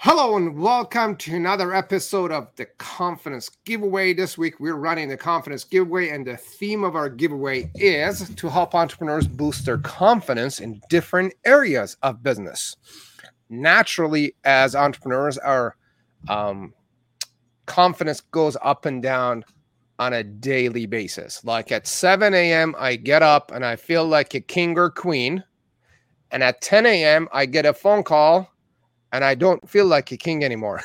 Hello and welcome to another episode of the Confidence Giveaway. This week we're running the Confidence Giveaway, and the theme of our giveaway is to help entrepreneurs boost their confidence in different areas of business. Naturally, as entrepreneurs, our um, confidence goes up and down on a daily basis. Like at 7 a.m., I get up and I feel like a king or queen. And at 10 a.m., I get a phone call and I don't feel like a king anymore.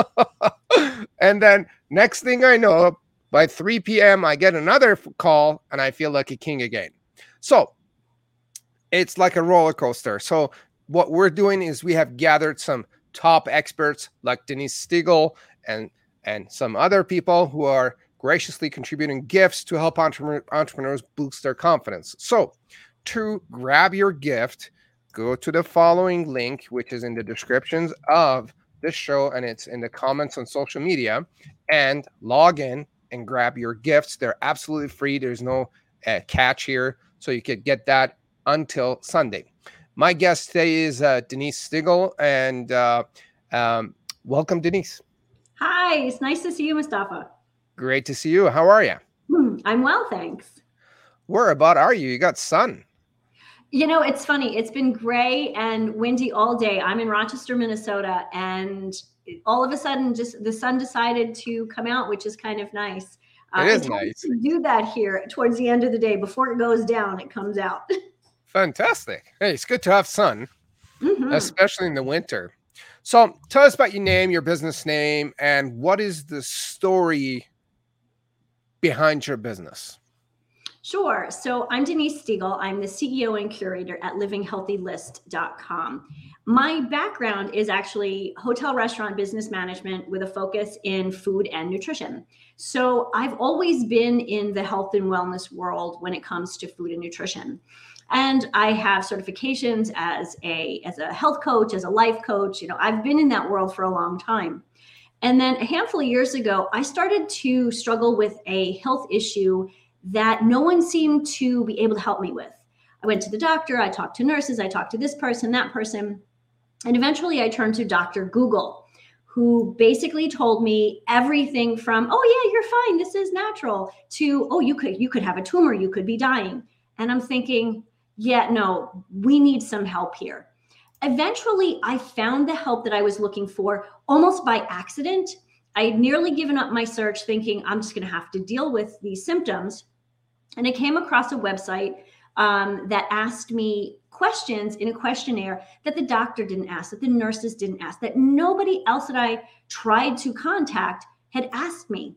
and then next thing I know, by 3 p.m., I get another call and I feel like a king again. So it's like a roller coaster. So what we're doing is we have gathered some top experts like Denise Stigall and and some other people who are graciously contributing gifts to help entre- entrepreneurs boost their confidence. So to grab your gift, go to the following link, which is in the descriptions of this show and it's in the comments on social media, and log in and grab your gifts. They're absolutely free. There's no uh, catch here. So you could get that until Sunday. My guest today is uh, Denise Stigall, and uh, um, welcome, Denise. Hi, it's nice to see you, Mustafa. Great to see you. How are you? Hmm, I'm well, thanks. Where about are you? You got sun. You know, it's funny. It's been gray and windy all day. I'm in Rochester, Minnesota, and all of a sudden, just the sun decided to come out, which is kind of nice. It uh, is nice. To do that here towards the end of the day before it goes down. It comes out. Fantastic. Hey, it's good to have sun, mm-hmm. especially in the winter. So, tell us about your name, your business name, and what is the story behind your business? Sure. So I'm Denise Stigall. I'm the CEO and curator at livinghealthylist.com. My background is actually hotel restaurant business management with a focus in food and nutrition. So I've always been in the health and wellness world when it comes to food and nutrition. And I have certifications as a as a health coach, as a life coach. You know, I've been in that world for a long time. And then a handful of years ago, I started to struggle with a health issue that no one seemed to be able to help me with. I went to the doctor, I talked to nurses, I talked to this person, that person. And eventually I turned to Dr. Google, who basically told me everything from, "Oh yeah, you're fine. This is natural," to, "Oh, you could you could have a tumor, you could be dying." And I'm thinking, "Yeah, no, we need some help here." Eventually, I found the help that I was looking for almost by accident. I had nearly given up my search thinking I'm just going to have to deal with these symptoms and I came across a website um, that asked me questions in a questionnaire that the doctor didn't ask, that the nurses didn't ask, that nobody else that I tried to contact had asked me.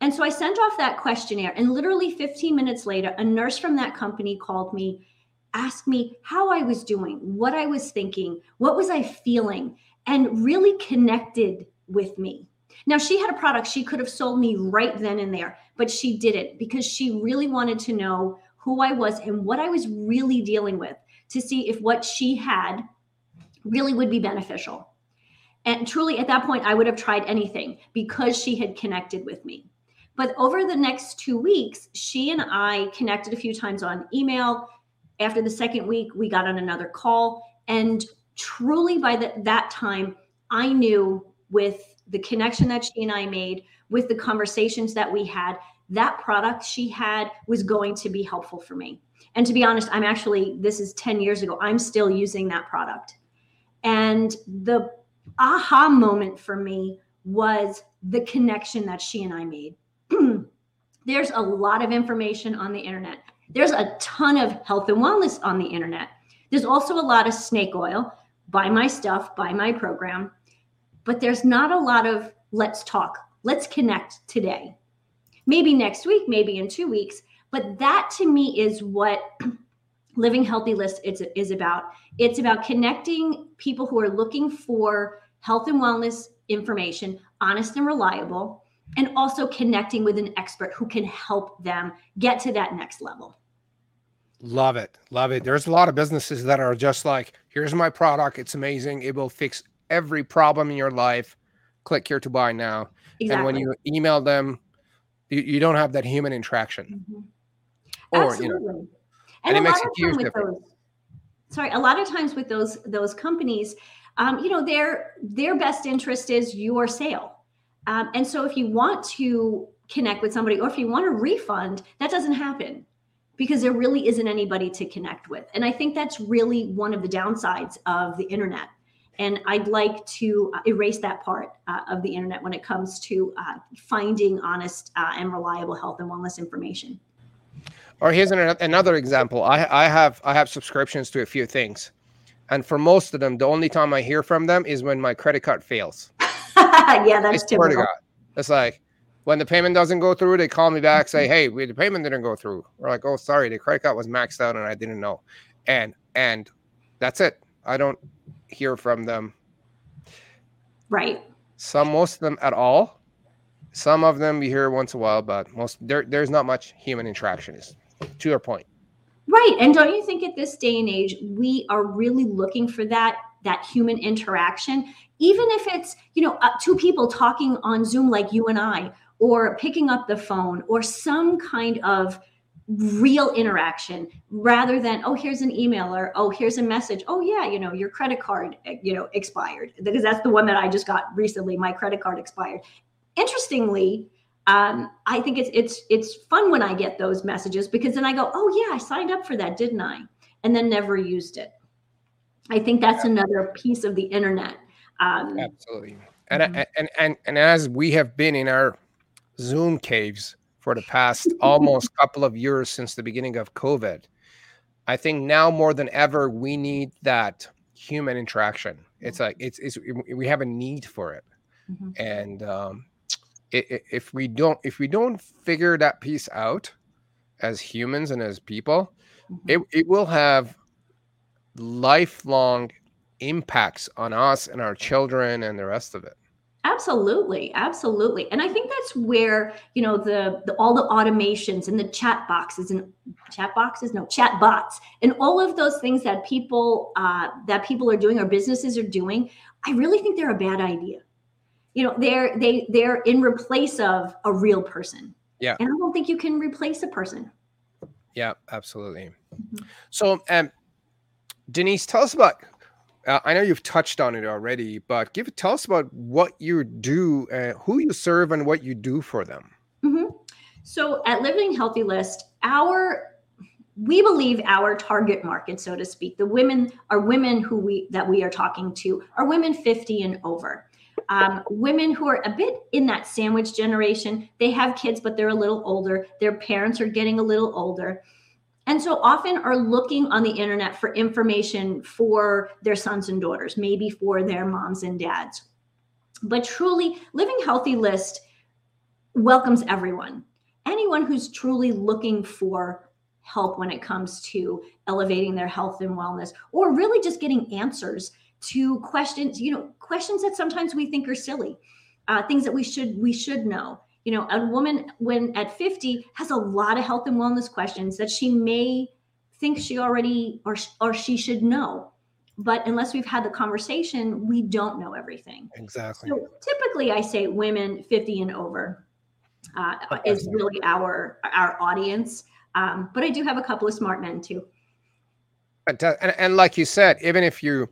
And so I sent off that questionnaire, and literally 15 minutes later, a nurse from that company called me, asked me how I was doing, what I was thinking, what was I feeling, and really connected with me. Now, she had a product she could have sold me right then and there, but she didn't because she really wanted to know who I was and what I was really dealing with to see if what she had really would be beneficial. And truly, at that point, I would have tried anything because she had connected with me. But over the next two weeks, she and I connected a few times on email. After the second week, we got on another call. And truly, by the, that time, I knew with the connection that she and I made with the conversations that we had, that product she had was going to be helpful for me. And to be honest, I'm actually, this is 10 years ago, I'm still using that product. And the aha moment for me was the connection that she and I made. There's a lot of information on the internet. There's a ton of health and wellness on the internet. There's also a lot of snake oil. Buy my stuff, buy my program but there's not a lot of let's talk, let's connect today. Maybe next week, maybe in two weeks. But that to me is what Living Healthy List is, is about. It's about connecting people who are looking for health and wellness information, honest and reliable, and also connecting with an expert who can help them get to that next level. Love it. Love it. There's a lot of businesses that are just like, here's my product. It's amazing. It will fix every problem in your life. Click here to buy now. Exactly. And when you email them, you, you don't have that human interaction. Mm-hmm. Or, Absolutely. you know, and, and it makes a huge difference. Those, sorry, a lot of times with those those companies, um, you know their their best interest is your sale um, and so if you want to connect with somebody or if you want a refund that doesn't happen because there really isn't anybody to connect with and i think that's really one of the downsides of the internet and i'd like to uh, erase that part uh, of the internet when it comes to uh, finding honest uh, and reliable health and wellness information or here's an, another example I, I have i have subscriptions to a few things and for most of them, the only time I hear from them is when my credit card fails. yeah, that's typical. to God. It's like when the payment doesn't go through, they call me back, say, "Hey, we, the payment didn't go through." We're like, "Oh, sorry, the credit card was maxed out and I didn't know," and and that's it. I don't hear from them. Right. Some, most of them at all. Some of them you hear once in a while, but most there, there's not much human interaction. Is to your point. Right. And don't you think at this day and age, we are really looking for that that human interaction, even if it's, you know, uh, two people talking on Zoom like you and I, or picking up the phone, or some kind of real interaction rather than oh here's an email or oh here's a message oh yeah you know your credit card eh, you know expired because that's the one that i just got recently my credit card expired interestingly um, I think it's it's it's fun when I get those messages because then I go, oh yeah, I signed up for that, didn't I? And then never used it. I think that's another piece of the internet. Um, Absolutely. And, mm-hmm. and and and as we have been in our Zoom caves for the past almost couple of years since the beginning of COVID, I think now more than ever we need that human interaction. It's like it's, it's we have a need for it, mm-hmm. and um, if we don't if we don't figure that piece out as humans and as people mm-hmm. it, it will have lifelong impacts on us and our children and the rest of it absolutely absolutely. And i think that's where you know the, the all the automations and the chat boxes and chat boxes? No chat bots and all of those things that people uh, that people are doing or businesses are doing i really think they're a bad idea. You know they're they they're in replace of a real person. Yeah. And i don't think you can replace a person. Yeah absolutely. Mm-hmm. so um denise tell us about uh, i know you've touched on it already but give tell us about what you do uh, who you serve and what you do for them mm-hmm. so at living healthy list our we believe our target market so to speak the women are women who we that we are talking to are women 50 and over um, women who are a bit in that sandwich generation, they have kids, but they're a little older. Their parents are getting a little older. And so often are looking on the internet for information for their sons and daughters, maybe for their moms and dads. But truly, Living Healthy List welcomes everyone. Anyone who's truly looking for help when it comes to elevating their health and wellness, or really just getting answers to questions, you know, questions that sometimes we think are silly, uh, things that we should we should know. You know, a woman when at 50 has a lot of health and wellness questions that she may think she already or or she should know. But unless we've had the conversation, we don't know everything. Exactly. So typically, I say women 50 and over uh, is really our our audience. Um, but I do have a couple of smart men too. And, and like you said, even if you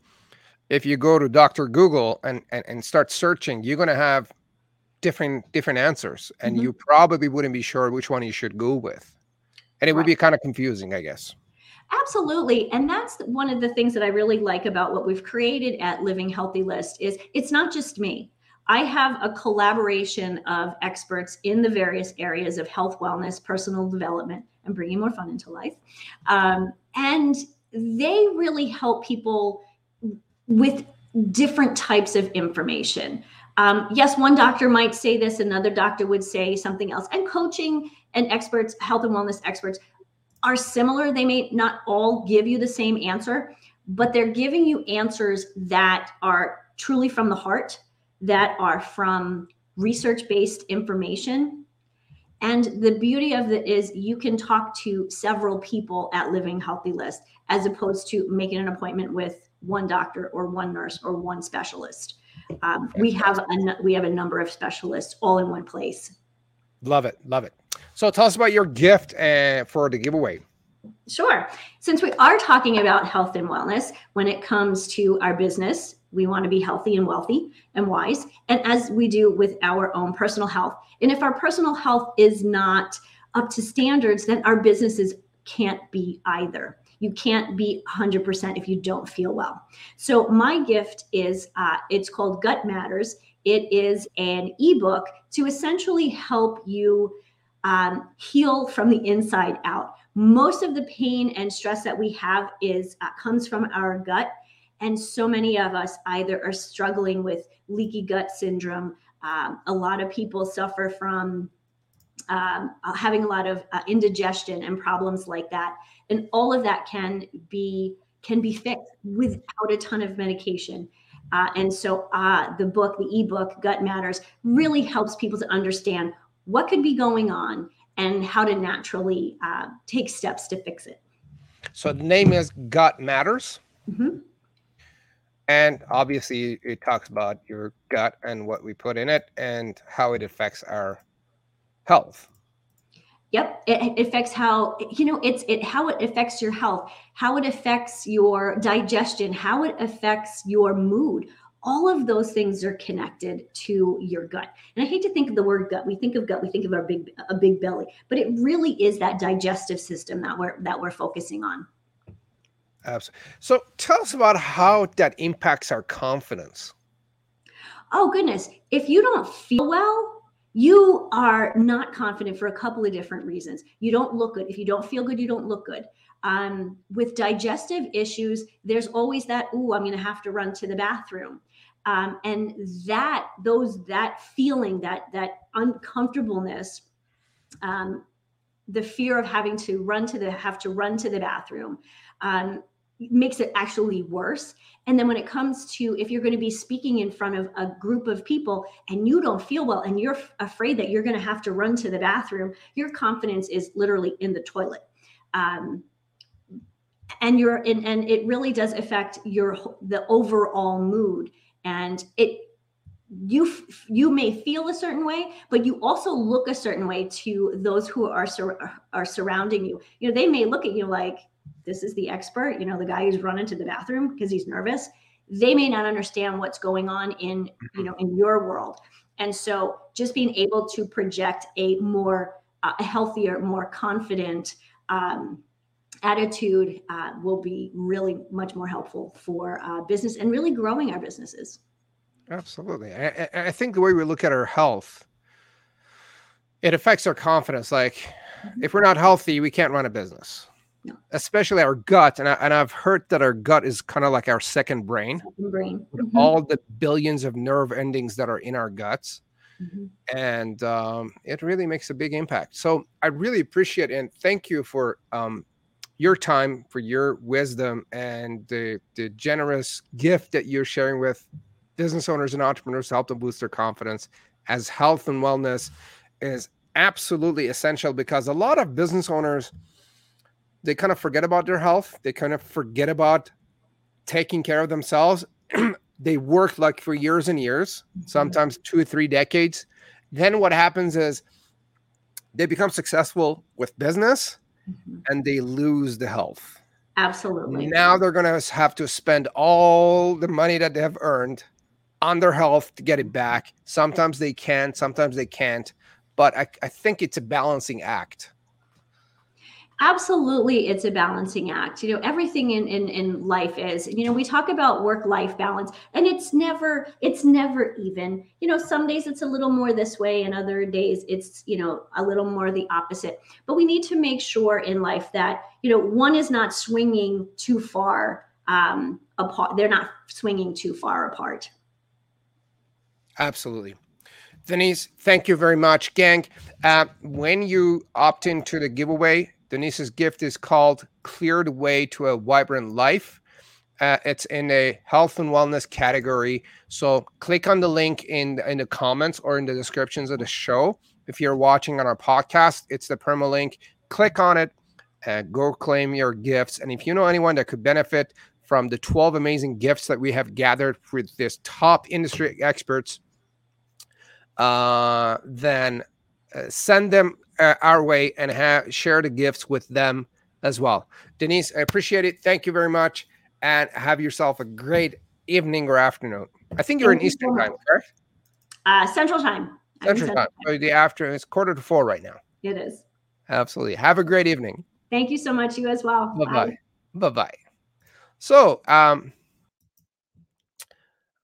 if you go to Dr. Google and, and, and start searching, you're going to have different different answers, and mm-hmm. you probably wouldn't be sure which one you should go with, and it right. would be kind of confusing, I guess. Absolutely. And that's one of the things that I really like about what we've created at Living Healthy List is it's not just me. I have a collaboration of experts in the various areas of health, wellness, personal development, and bringing more fun into life. Um, and they really help people with different types of information. Um, yes, one doctor might say this, another doctor would say something else. And coaching and experts, health and wellness experts, are similar. They may not all give you the same answer, but they're giving you answers that are truly from the heart, that are from research based information. And the beauty of it is you can talk to several people at Living Healthy List as opposed to making an appointment with one doctor or one nurse or one specialist. Um, we have a we have a number of specialists all in one place. Love it, love it. So tell us about your gift uh, for the giveaway. Sure. Since we are talking about health and wellness when it comes to our business, we want to be healthy and wealthy and wise, and as we do with our own personal health. And if our personal health is not up to standards, then our businesses can't be either. You can't be 100% if you don't feel well. So, my gift is uh, it's called Gut Matters. It is an ebook to essentially help you um, heal from the inside out. Most of the pain and stress that we have is uh, comes from our gut, and so many of us either are struggling with leaky gut syndrome. Um, a lot of people suffer from um, having a lot of uh, indigestion and problems like that, and all of that can be can be fixed without a ton of medication. Uh, and so uh, the book, the ebook, Gut Matters, really helps people to understand what could be going on and how to naturally uh, take steps to fix it. So the name is Gut Matters. Mm-hmm. And obviously, it talks about your gut and what we put in it and how it affects our health. Yep, it, it, affects how you know it's it how it affects your health, how it affects your digestion, how it affects your mood. All of those things are connected to your gut. And I hate to think of the word gut. We think of gut, we think of our big a big belly, but it really is that digestive system that we're that we're focusing on. Absolutely. So tell us about how that impacts our confidence. Oh goodness, if you don't feel well, you are not confident for a couple of different reasons. You don't look good. If you don't feel good, you don't look good. Um, with digestive issues, there's always that, ooh, I'm going to have to run to the bathroom. Um, and that, those, that feeling, that, that uncomfortableness, um, the fear of having to run to the, have to run to the bathroom, um, makes it actually worse. And then when it comes to if you're going to be speaking in front of a group of people and you don't feel well and you're f- afraid that you're going to have to run to the bathroom, your confidence is literally in the toilet. Um, and you're in, and it really does affect your the overall mood and it you you may feel a certain way but you also look a certain way to those who are sur- are surrounding you you know they may look at you like this is the expert, you know, the guy who's running to the bathroom because he's nervous. They may not understand what's going on in, you know, in your world. And so just being able to project a more uh, a healthier, more confident um, attitude uh, will be really much more helpful for uh, business and really growing our businesses. Absolutely. I, I think the way we look at our health, it affects our confidence. Like, mm-hmm. if we're not healthy, we can't run a business no. especially our gut. And, I, and I've heard that our gut is kind of like our second brain, second brain. Mm-hmm. all the billions of nerve endings that are in our guts. Mm-hmm. And um, it really makes a big impact. So I really appreciate and thank you for um, your time, for your wisdom, and the, the generous gift that you're sharing with business owners and entrepreneurs to help them boost their confidence as health and wellness is absolutely essential because a lot of business owners – they kind of forget about their health. They kind of forget about taking care of themselves. they work like for years and years, mm-hmm. sometimes two or three decades. Then what happens is they become successful with business mm-hmm. and they lose the health. Absolutely. Now they're going to have to spend all the money that they have earned on their health to get it back. Sometimes they can, sometimes they can't. But I, I think it's a balancing act absolutely it's a balancing act. You know everything in, in in life is you know we talk about work life balance and it's never it's never even. You know some days it's a little more this way and other days it's you know a little more the opposite. But we need to make sure in life that you know one is not swinging too far um apart they're not swinging too far apart. Absolutely. Denise, thank you very much. Gang, uh, when you opt into the giveaway, Denise's gift is called Cleared Way to a Vibrant Life. Uh, it's in a health and wellness category. So click on the link in, in the comments or in the descriptions of the show. If you're watching on our podcast, it's the perma link. Click on it, go claim your gifts. And if you know anyone that could benefit from the 12 amazing gifts that we have gathered with this top industry experts, uh, then uh, send them uh, our way and have share the gifts with them as well. Denise, I appreciate it. Thank you very much, and have yourself a great evening or afternoon? I think you're in Thank you Eastern time, correct? Uh, Central Time. I'm Central time. So the after it's quarter to four right now. It is. Absolutely. Have a great evening. Thank you so much. You as well. Bye bye. Bye bye. So, um,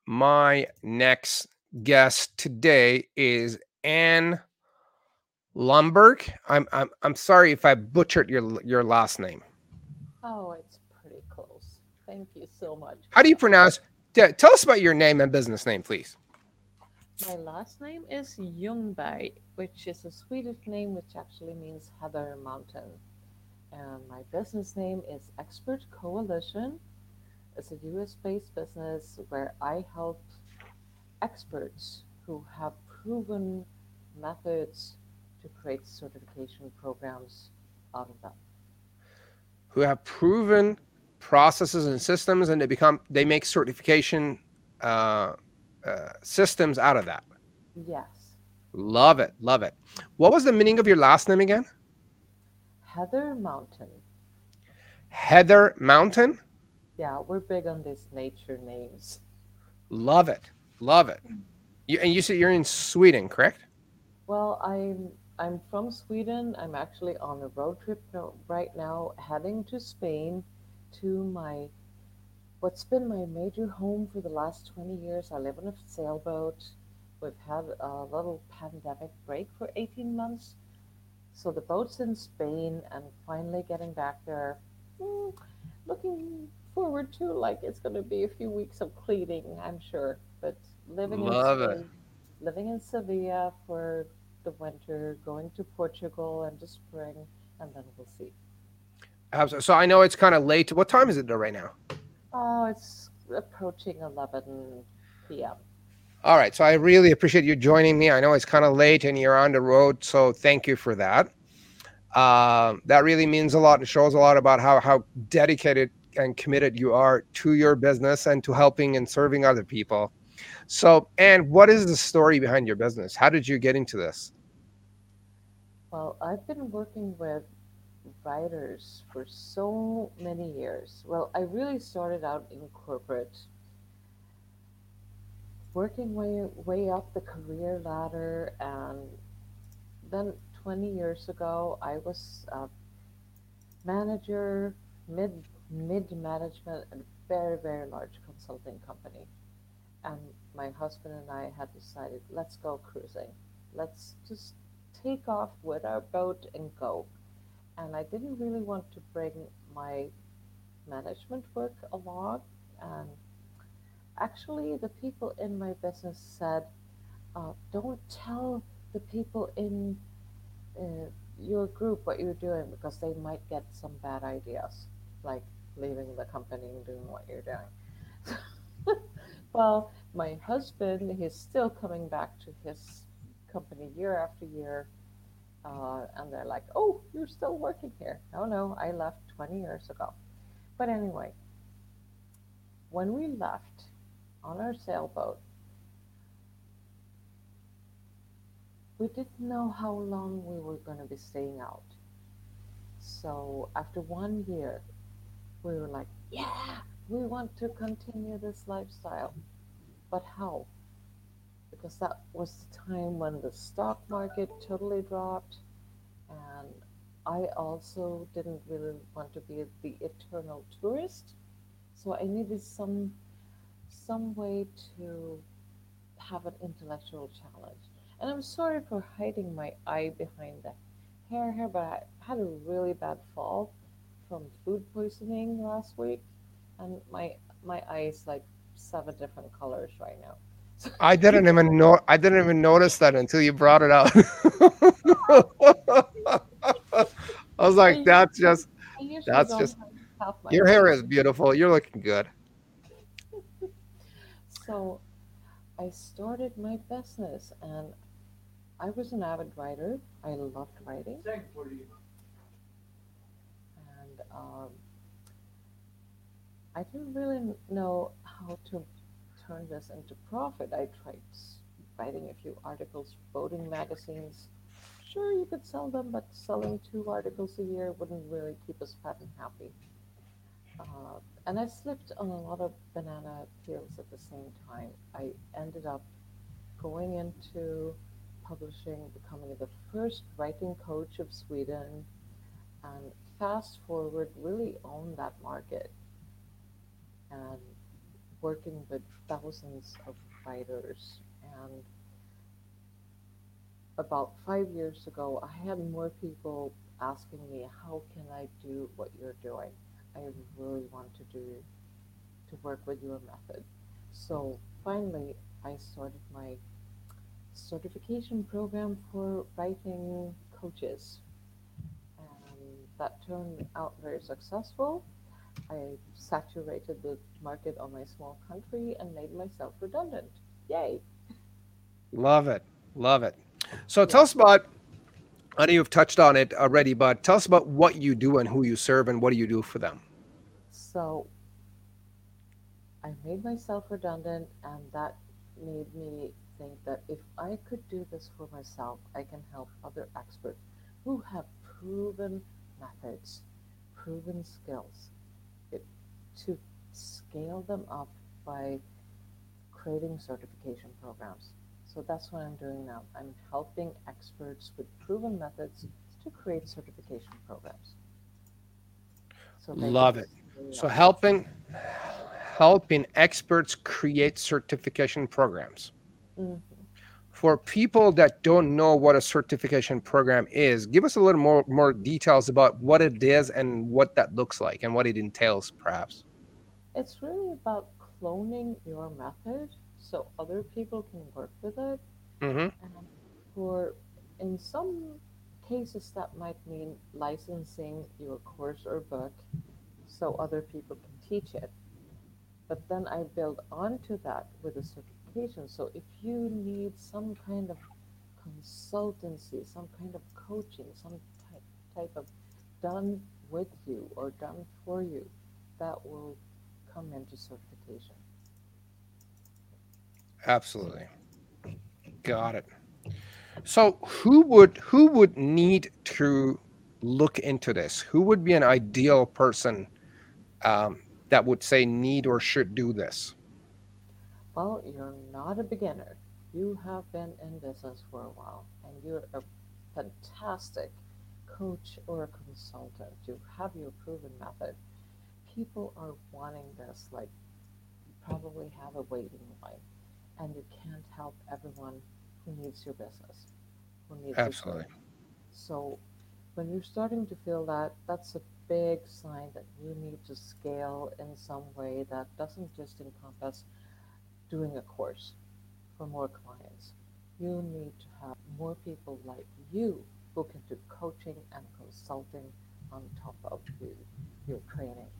my next guest today is Anne Lumberg. I'm I'm I'm sorry if I butchered your your last name. Oh, it's pretty close. Thank you so much. How do you pronounce? Tell us about your name and business name, please. My last name is Ljungberg, which is a Swedish name which actually means Heather Mountain. And my business name is Expert Coalition. It's a US based business where I help experts who have proven methods to create certification programs out of them. Who have proven processes and systems, and they become they make certification uh, uh, systems out of that. Yes, Love it, love it. What was the meaning of your last name again? Heather Mountain. Heather Mountain. Yeah, we're big on these nature names. Love it, love it. You, and you said you're in Sweden, correct? Well, I'm I'm from Sweden. I'm actually on a road trip right now, heading to Spain, to my what's been my major home for the last 20 years. I live on a sailboat. We've had a little pandemic break for 18 months, so the boat's in Spain, and finally getting back there. mm, looking forward to like it's going to be a few weeks of cleaning, I'm sure. But living Love in it. Spain, living in Sevilla for the winter, going to Portugal and the spring, and then we'll see. Abso- So I know it's kind of late. What time is it right now? Oh, it's approaching 11 p.m. All right. So I really appreciate you joining me. I know it's kind of late and you're on the road, so thank you for that. Um, that really means a lot. and shows a lot about how how dedicated and committed you are to your business and to helping and serving other people. So, and what is the story behind your business? How did you get into this? Well, I've been working with writers for so many years. Well, I really started out in corporate, working way way up the career ladder, and then 20 years ago, I was a manager, mid mid management, at a very very large consulting company, and my husband and I had decided, let's go cruising, let's just take off with our boat and go. And I didn't really want to bring my management work along. And actually, the people in my business said, uh, don't tell the people in uh, your group what you're doing because they might get some bad ideas, like leaving the company and doing what you're doing. well, my husband, he's still coming back to his company year after year. Uh, and they're like, oh, you're still working here. No, no, I left 20 years ago. But anyway, when we left on our sailboat, we didn't know how long we were going to be staying out. So after one year, we were like, yeah, we want to continue this lifestyle. But how? Because that was the time when the stock market totally dropped. And I also didn't really want to be the eternal tourist. So I needed some some way to have an intellectual challenge. And I'm sorry for hiding my eye behind the hair here, but I had a really bad fall from food poisoning last week, and my my eye is like seven different colors right now. I didn't even know. I didn't even notice that until you brought it out. I was like, "That's just That's just- have half my your hair is beautiful. You're looking good." So I started my business and I was an avid writer. I loved writing. And um, I didn't really know how to turn this into profit. I tried writing a few articles voting magazines. Sure, you could sell them, but selling two articles a year wouldn't really keep us fat and happy. Uh, and I slipped on a lot of banana peels at the same time. I ended up going into publishing, becoming the first writing coach of Sweden, and fast forward, really own that market and working with thousands of writers. And about five years ago, I had more people asking me, How can I do what you're doing? I really want to do to work with your method. So finally, I started my certification program for writing coaches. And that turned out very successful. I saturated the market on my small country and made myself redundant. Yay. Love it. Love it. So tell us about, I know you've touched on it already, but tell us about what you do and who you serve and what do you do for them? So I made myself redundant, and that made me think that if I could do this for myself, I can help other experts who have proven methods, proven skills, to scale them up by creating certification programs. So that's what I'm doing now. I'm helping experts with proven methods to create certification programs. So Love it. So helping helping experts create certification programs. Mm-hmm. For people that don't know what a certification program is, give us a little more more details about what it is and what that looks like and what it entails, perhaps. It's really about cloning your method so other people can work with it. Mm-hmm. And for in some cases, that might mean licensing your course or book so other people can teach it. But then I build onto that with a certification. So if you need some kind of consultancy, some kind of coaching, some type, type of done with you or done for you, that will into certification. Absolutely. Got it. So who would who would need to look into this? Who would be an ideal person um, that would say need or should do this? Well, you're not a beginner. You have been in business for a while and you're a fantastic coach or a consultant. You have your proven method. People are wanting this, like, you probably have a waiting line and you can't help everyone who needs your business, who needs Absolutely. So when you're starting to feel that, that's a big sign that you need to scale in some way that doesn't just encompass doing a course for more clients. You need to have more people like you who can do coaching and consulting on top of you, your training.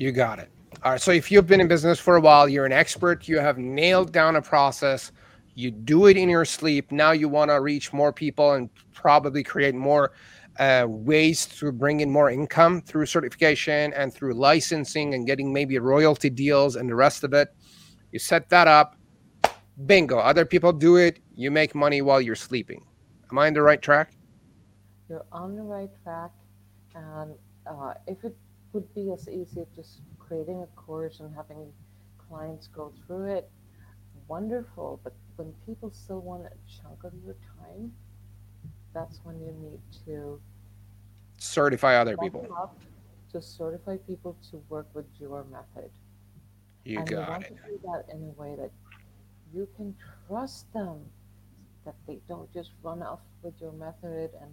You got it. All right. So if you've been in business for a while, you're an expert, you have nailed down a process, you do it in your sleep. Now you want to reach more people and probably create more uh, ways to bring in more income through certification and through licensing and getting maybe royalty deals and the rest of it. You set that up. Bingo. Other people do it. You make money while you're sleeping. Am I on the right track? You're on the right track. And uh, if it would be as easy as just creating a course and having clients go through it, wonderful. But when people still want a chunk of your time, that's when you need to certify other people. To certify people to work with your method. You and got you want it. To do that in a way that you can trust them, that they don't just run off with your method and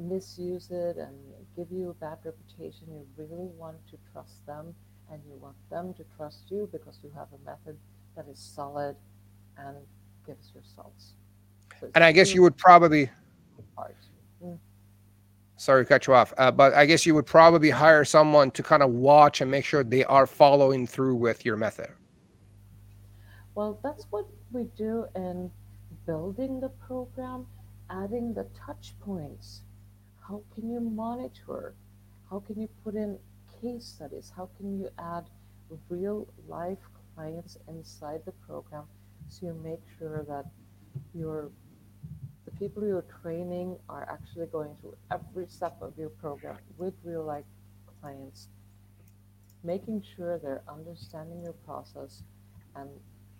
misuse it and give you a bad reputation. You really want to trust them and you want them to trust you because you have a method that is solid and gives results. So and I guess you would probably. Mm. Sorry to cut you off, uh, but I guess you would probably hire someone to kind of watch and make sure they are following through with your method. Well, that's what we do in building the program, adding the touch points how can you monitor? How can you put in case studies? How can you add real life clients inside the program so you make sure that your the people you're training are actually going through every step of your program with real life clients making sure they're understanding your process and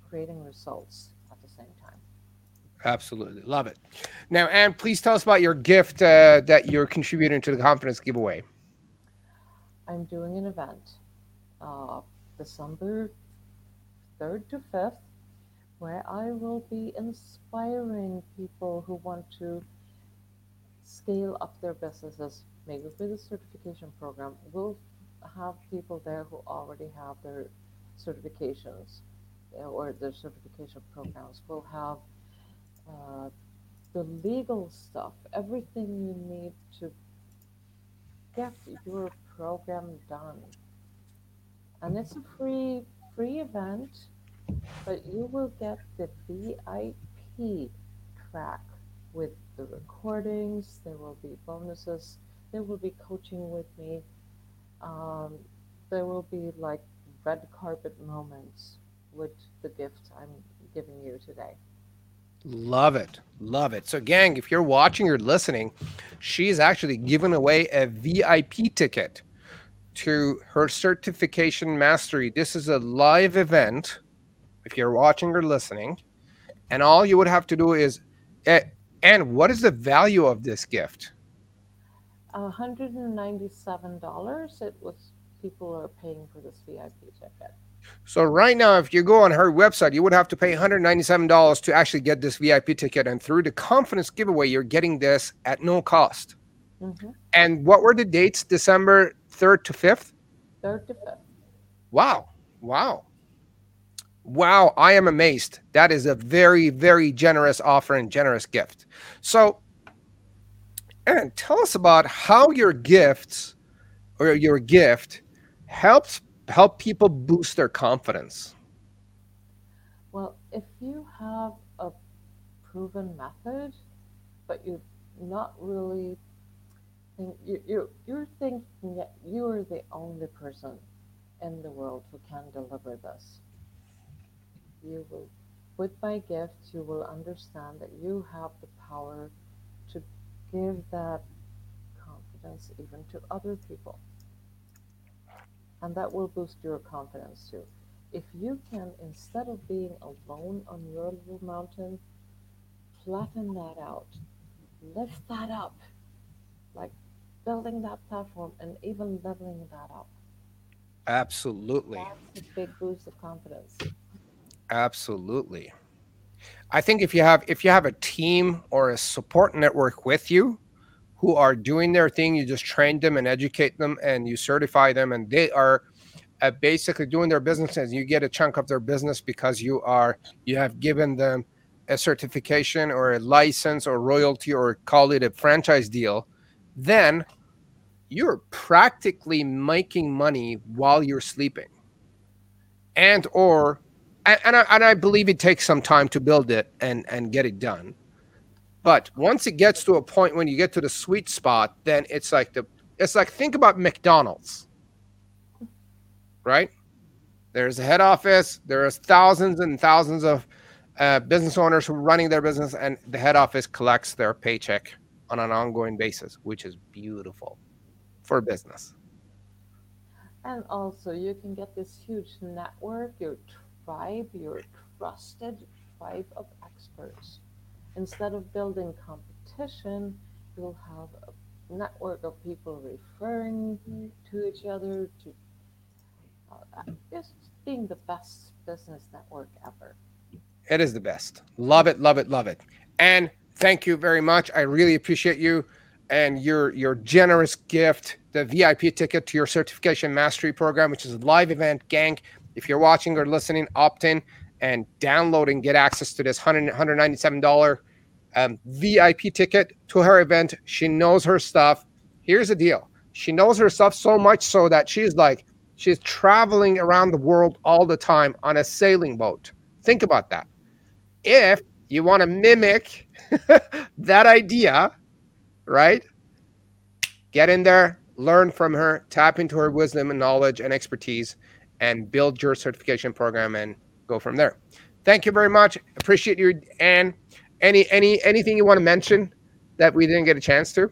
creating results at the same time. Absolutely. Love it. Now, Anne, please tell us about your gift uh, that you're contributing to the confidence giveaway. I'm doing an event uh, December 3rd to 5th where I will be inspiring people who want to scale up their businesses, maybe with a certification program. We'll have people there who already have their certifications or their certification programs. We'll have uh, the legal stuff, everything you need to get your program done. And it's a free free event, but you will get the VIP track with the recordings. There will be bonuses. There will be coaching with me. Um, there will be like red carpet moments with the gift I'm giving you today. Love it. Love it. So, gang, if you're watching or listening, she's actually giving away a VIP ticket to her certification mastery. This is a live event. If you're watching or listening, and all you would have to do is, uh, and what is the value of this gift? $197. It was people are paying for this VIP ticket. So right now, if you go on her website, you would have to pay $197 to actually get this VIP ticket. And through the confidence giveaway, you're getting this at no cost. Mm-hmm. And what were the dates? December 3rd to 5th? 3rd to 5th. Wow. Wow. Wow. I am amazed. That is a very, very generous offer and generous gift. So, Aaron, tell us about how your gifts or your gift helps help people boost their confidence? Well, if you have a proven method, but you're not really think you you you're thinking that you are the only person in the world who can deliver this. You will with my gift you will understand that you have the power to give that confidence even to other people and that will boost your confidence too. If you can, instead of being alone on your little mountain, flatten that out, lift that up, like building that platform and even leveling that up. Absolutely. That's a big boost of confidence. Absolutely. I think if you have if you have a team or a support network with you, who are doing their thing. You just train them and educate them and you certify them, and they are uh, basically doing their business and you get a chunk of their business because you are you have given them a certification or a license or royalty or call it a franchise deal then you're practically making money while you're sleeping and or and, I, and I believe it takes some time to build it and and get it done but once it gets to a point when you get to the sweet spot, then it's like the it's like think about McDonald's. Right? There's a head office, there's thousands and thousands of uh, business owners who are running their business, and the head office collects their paycheck on an ongoing basis, which is beautiful for business. And also, you can get this huge network, your tribe, your trusted tribe of experts instead of building competition, you'll have a network of people referring to each other to uh, just being the best business network ever. It is the best. Love it, love it, love it. And thank you very much. I really appreciate you and your your generous gift, the VIP ticket to your certification mastery program, which is a live event. Gang, if you're watching or listening, opt in and download and get access to this $100, $197 um, VIP ticket to her event. She knows her stuff. Here's the deal she knows her stuff so much so that she's like, she's traveling around the world all the time on a sailing boat. Think about that. If you want to mimic that idea, right? Get in there, learn from her, tap into her wisdom and knowledge and expertise, and build your certification program and go from there. Thank you very much. Appreciate you, Anne Any any anything you want to mention that we didn't get a chance to?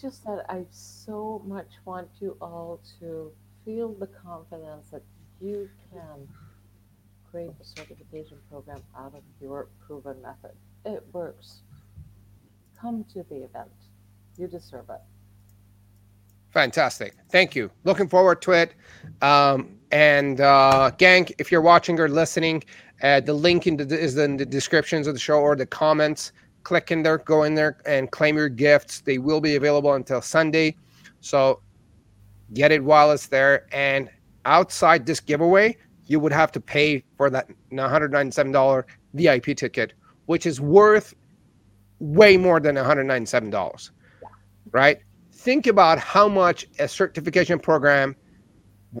just that I so much want you all to feel the confidence that you can create a certification program out of your proven method. It works. Come to the event. You deserve it. Fantastic. Thank you. Looking forward to it. Um, and uh, gang, if you're watching or listening, uh, the link in the, is in the descriptions of the show or the comments. Click in there, go in there, and claim your gifts. They will be available until Sunday. So get it while it's there. And outside this giveaway, you would have to pay for that $197 VIP ticket, which is worth way more than $197. Right? Think about how much a certification program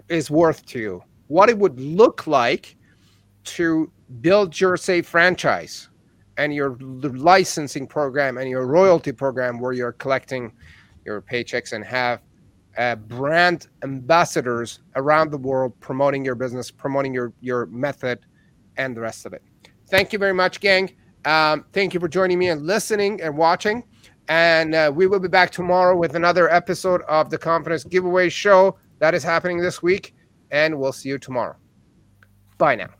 is worth to you, what it would look like to build your say franchise and your licensing program and your royalty program where you're collecting your paychecks and have uh, brand ambassadors around the world promoting your business, promoting your your method, and the rest of it. Thank you very much, gang. Um, thank you for joining me and listening and watching. And uh, we will be back tomorrow with another episode of the Confidence Giveaway Show that is happening this week. And we'll see you tomorrow. Bye now.